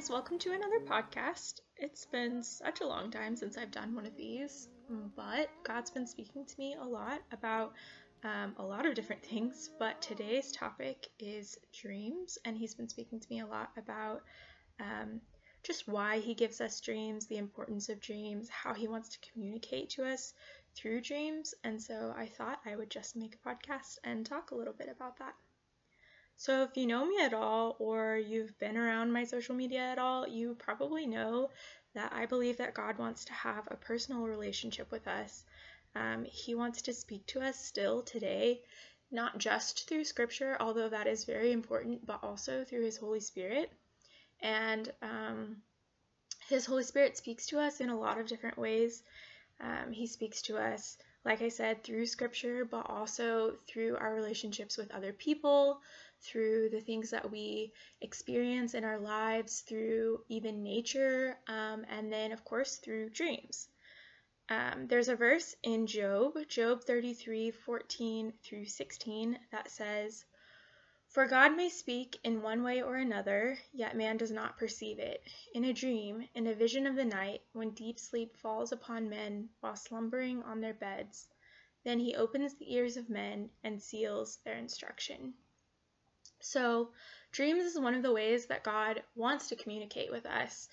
guys, welcome to another podcast. It's been such a long time since I've done one of these, but God's been speaking to me a lot about um, a lot of different things. But today's topic is dreams, and He's been speaking to me a lot about um, just why He gives us dreams, the importance of dreams, how He wants to communicate to us through dreams. And so I thought I would just make a podcast and talk a little bit about that. So, if you know me at all or you've been around my social media at all, you probably know that I believe that God wants to have a personal relationship with us. Um, he wants to speak to us still today, not just through scripture, although that is very important, but also through His Holy Spirit. And um, His Holy Spirit speaks to us in a lot of different ways. Um, he speaks to us, like I said, through scripture, but also through our relationships with other people, through the things that we experience in our lives, through even nature, um, and then, of course, through dreams. Um, there's a verse in Job, Job 33 14 through 16, that says, For God may speak in one way or another, yet man does not perceive it. In a dream, in a vision of the night, when deep sleep falls upon men while slumbering on their beds, then he opens the ears of men and seals their instruction. So, dreams is one of the ways that God wants to communicate with us.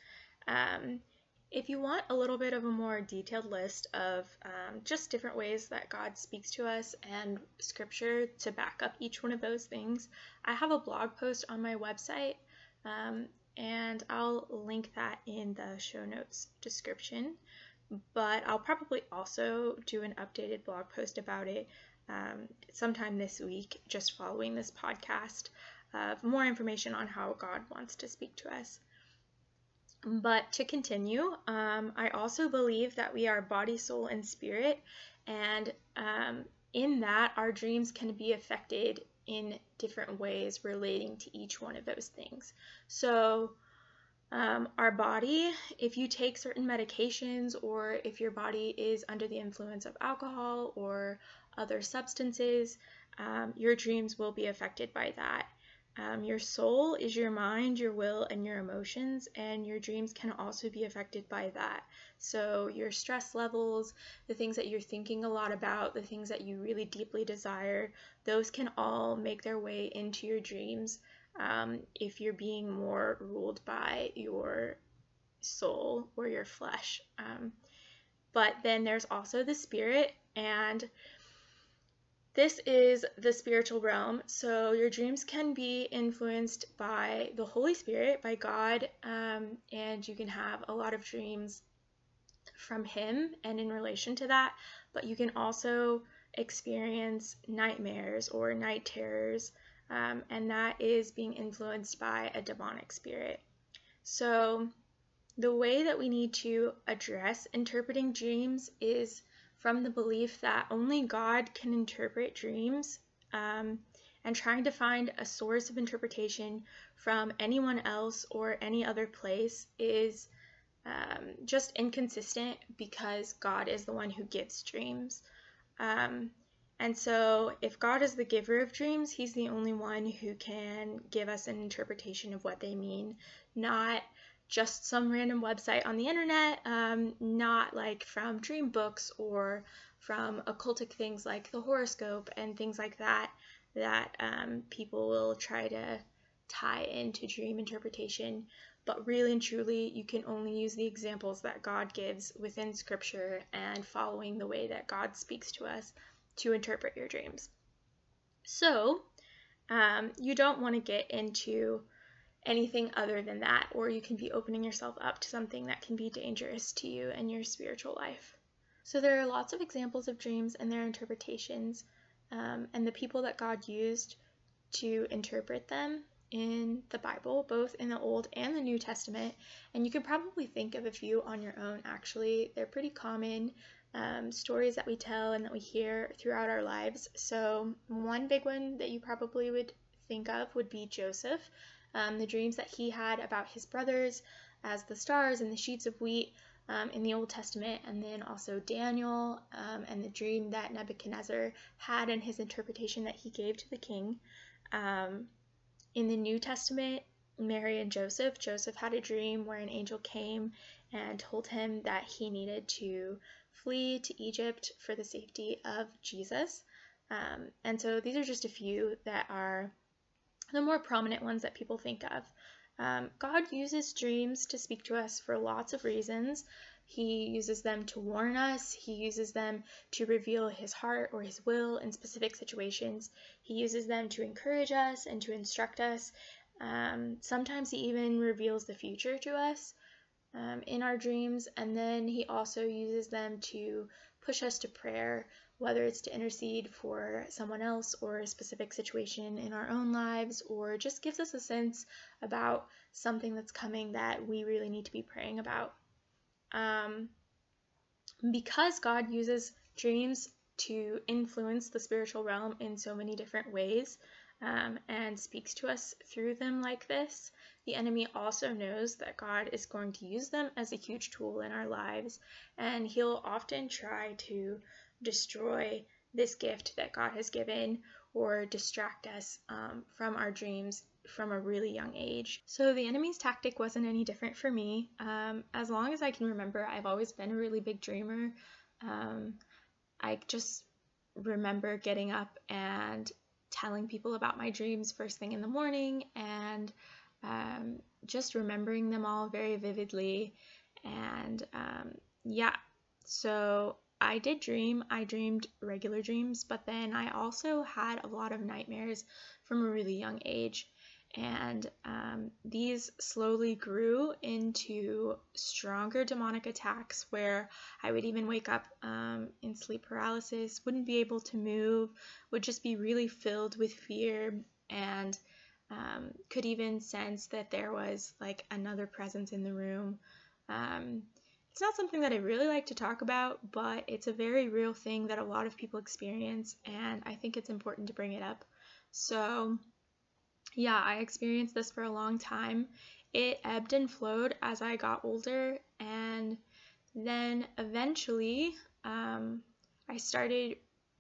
Um, if you want a little bit of a more detailed list of um, just different ways that God speaks to us and scripture to back up each one of those things, I have a blog post on my website, um, and I'll link that in the show notes description. But I'll probably also do an updated blog post about it um, sometime this week, just following this podcast, of more information on how God wants to speak to us. But to continue, um, I also believe that we are body, soul, and spirit, and um, in that, our dreams can be affected in different ways relating to each one of those things. So, um, our body, if you take certain medications or if your body is under the influence of alcohol or other substances, um, your dreams will be affected by that. Um, your soul is your mind, your will, and your emotions, and your dreams can also be affected by that. So, your stress levels, the things that you're thinking a lot about, the things that you really deeply desire, those can all make their way into your dreams um, if you're being more ruled by your soul or your flesh. Um, but then there's also the spirit, and this is the spiritual realm. So your dreams can be influenced by the Holy Spirit, by God, um, and you can have a lot of dreams from Him and in relation to that. But you can also experience nightmares or night terrors, um, and that is being influenced by a demonic spirit. So the way that we need to address interpreting dreams is from the belief that only God can interpret dreams um, and trying to find a source of interpretation from anyone else or any other place is um, just inconsistent because God is the one who gives dreams. Um, and so, if God is the giver of dreams, He's the only one who can give us an interpretation of what they mean, not just some random website on the internet, um, not like from dream books or from occultic things like the horoscope and things like that, that um, people will try to tie into dream interpretation. But really and truly, you can only use the examples that God gives within Scripture and following the way that God speaks to us to interpret your dreams. So, um, you don't want to get into anything other than that, or you can be opening yourself up to something that can be dangerous to you and your spiritual life. So, there are lots of examples of dreams and their interpretations, um, and the people that God used to interpret them in the Bible, both in the Old and the New Testament. And you could probably think of a few on your own, actually. They're pretty common um, stories that we tell and that we hear throughout our lives. So, one big one that you probably would think of would be Joseph um, the dreams that he had about his brothers as the stars and the sheets of wheat um, in the Old Testament, and then also Daniel um, and the dream that Nebuchadnezzar had and his interpretation that he gave to the king. Um, in the New Testament, Mary and Joseph. Joseph had a dream where an angel came and told him that he needed to flee to Egypt for the safety of Jesus. Um, and so these are just a few that are the more prominent ones that people think of. Um, God uses dreams to speak to us for lots of reasons. He uses them to warn us, He uses them to reveal His heart or His will in specific situations. He uses them to encourage us and to instruct us. Um, sometimes He even reveals the future to us um, in our dreams, and then He also uses them to push us to prayer, whether it's to intercede for someone else or a specific situation in our own lives, or just gives us a sense about something that's coming that we really need to be praying about. Um, because God uses dreams to influence the spiritual realm in so many different ways um, and speaks to us through them like this, the enemy also knows that God is going to use them as a huge tool in our lives, and he'll often try to destroy this gift that God has given or distract us um, from our dreams from a really young age. So the enemy's tactic wasn't any different for me. Um, as long as I can remember, I've always been a really big dreamer. Um, I just remember getting up and telling people about my dreams first thing in the morning and um, just remembering them all very vividly. And um, yeah, so I did dream. I dreamed regular dreams, but then I also had a lot of nightmares from a really young age. And um, these slowly grew into stronger demonic attacks where I would even wake up um, in sleep paralysis, wouldn't be able to move, would just be really filled with fear, and um, could even sense that there was like another presence in the room. It's not something that I really like to talk about, but it's a very real thing that a lot of people experience, and I think it's important to bring it up. So, yeah, I experienced this for a long time. It ebbed and flowed as I got older, and then eventually um, I started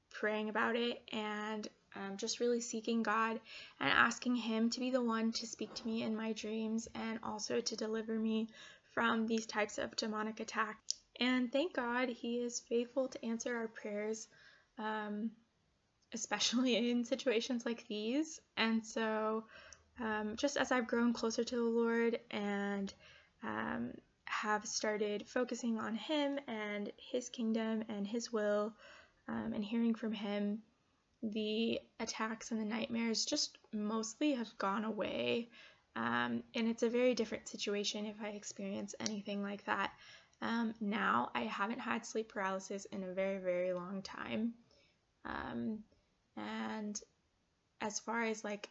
praying about it and um, just really seeking God and asking Him to be the one to speak to me in my dreams and also to deliver me from these types of demonic attacks. And thank God He is faithful to answer our prayers. Um, especially in situations like these. And so, um, just as I've grown closer to the Lord and um, have started focusing on Him and His kingdom and His will um, and hearing from Him, the attacks and the nightmares just mostly have gone away. Um, and it's a very different situation if I experience anything like that. Um, now, I haven't had sleep paralysis in a very, very long time. Um, and as far as like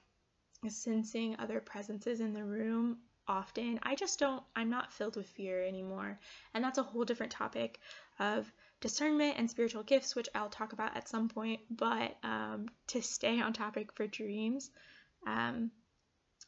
sensing other presences in the room, often I just don't, I'm not filled with fear anymore. And that's a whole different topic of discernment and spiritual gifts, which I'll talk about at some point. But um, to stay on topic for dreams, um,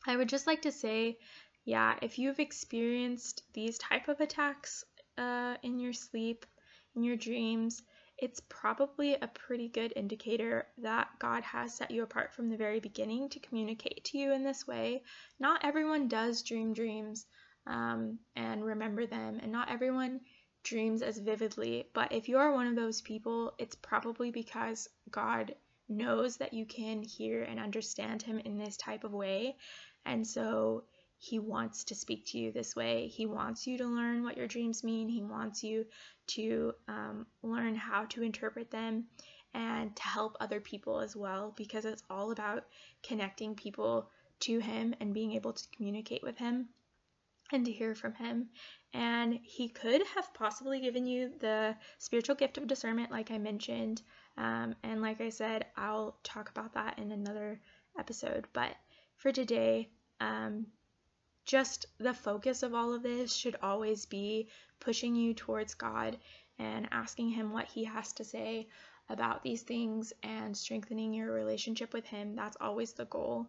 I would just like to say, yeah, if you've experienced these type of attacks uh, in your sleep, in your dreams, it's probably a pretty good indicator that God has set you apart from the very beginning to communicate to you in this way. Not everyone does dream dreams um, and remember them, and not everyone dreams as vividly. But if you are one of those people, it's probably because God knows that you can hear and understand Him in this type of way. And so he wants to speak to you this way. He wants you to learn what your dreams mean. He wants you to um, learn how to interpret them and to help other people as well because it's all about connecting people to Him and being able to communicate with Him and to hear from Him. And He could have possibly given you the spiritual gift of discernment, like I mentioned. Um, and like I said, I'll talk about that in another episode. But for today, um, just the focus of all of this should always be pushing you towards God and asking Him what He has to say about these things and strengthening your relationship with Him. That's always the goal.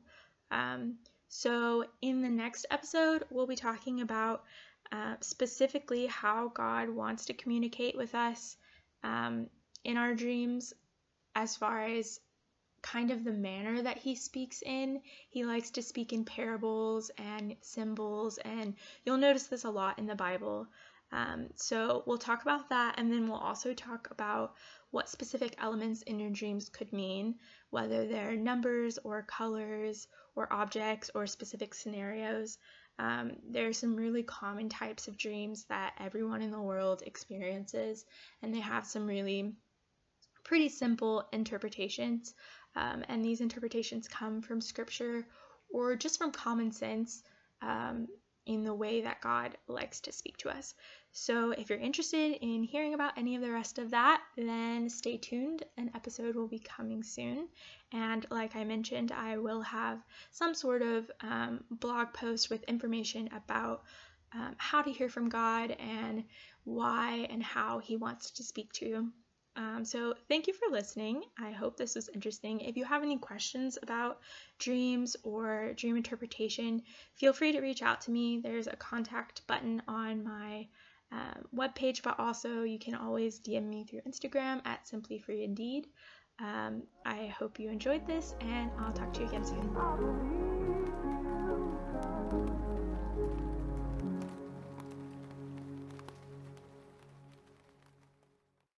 Um, so, in the next episode, we'll be talking about uh, specifically how God wants to communicate with us um, in our dreams as far as kind of the manner that he speaks in. He likes to speak in parables and symbols, and you'll notice this a lot in the Bible. Um, so we'll talk about that, and then we'll also talk about what specific elements in your dreams could mean, whether they're numbers or colors or objects or specific scenarios. Um, there are some really common types of dreams that everyone in the world experiences, and they have some really pretty simple interpretations. Um, and these interpretations come from scripture or just from common sense um, in the way that God likes to speak to us. So, if you're interested in hearing about any of the rest of that, then stay tuned. An episode will be coming soon. And, like I mentioned, I will have some sort of um, blog post with information about um, how to hear from God and why and how He wants to speak to you. Um, so, thank you for listening. I hope this was interesting. If you have any questions about dreams or dream interpretation, feel free to reach out to me. There's a contact button on my um, webpage, but also you can always DM me through Instagram at Simply Free Indeed. Um, I hope you enjoyed this, and I'll talk to you again soon.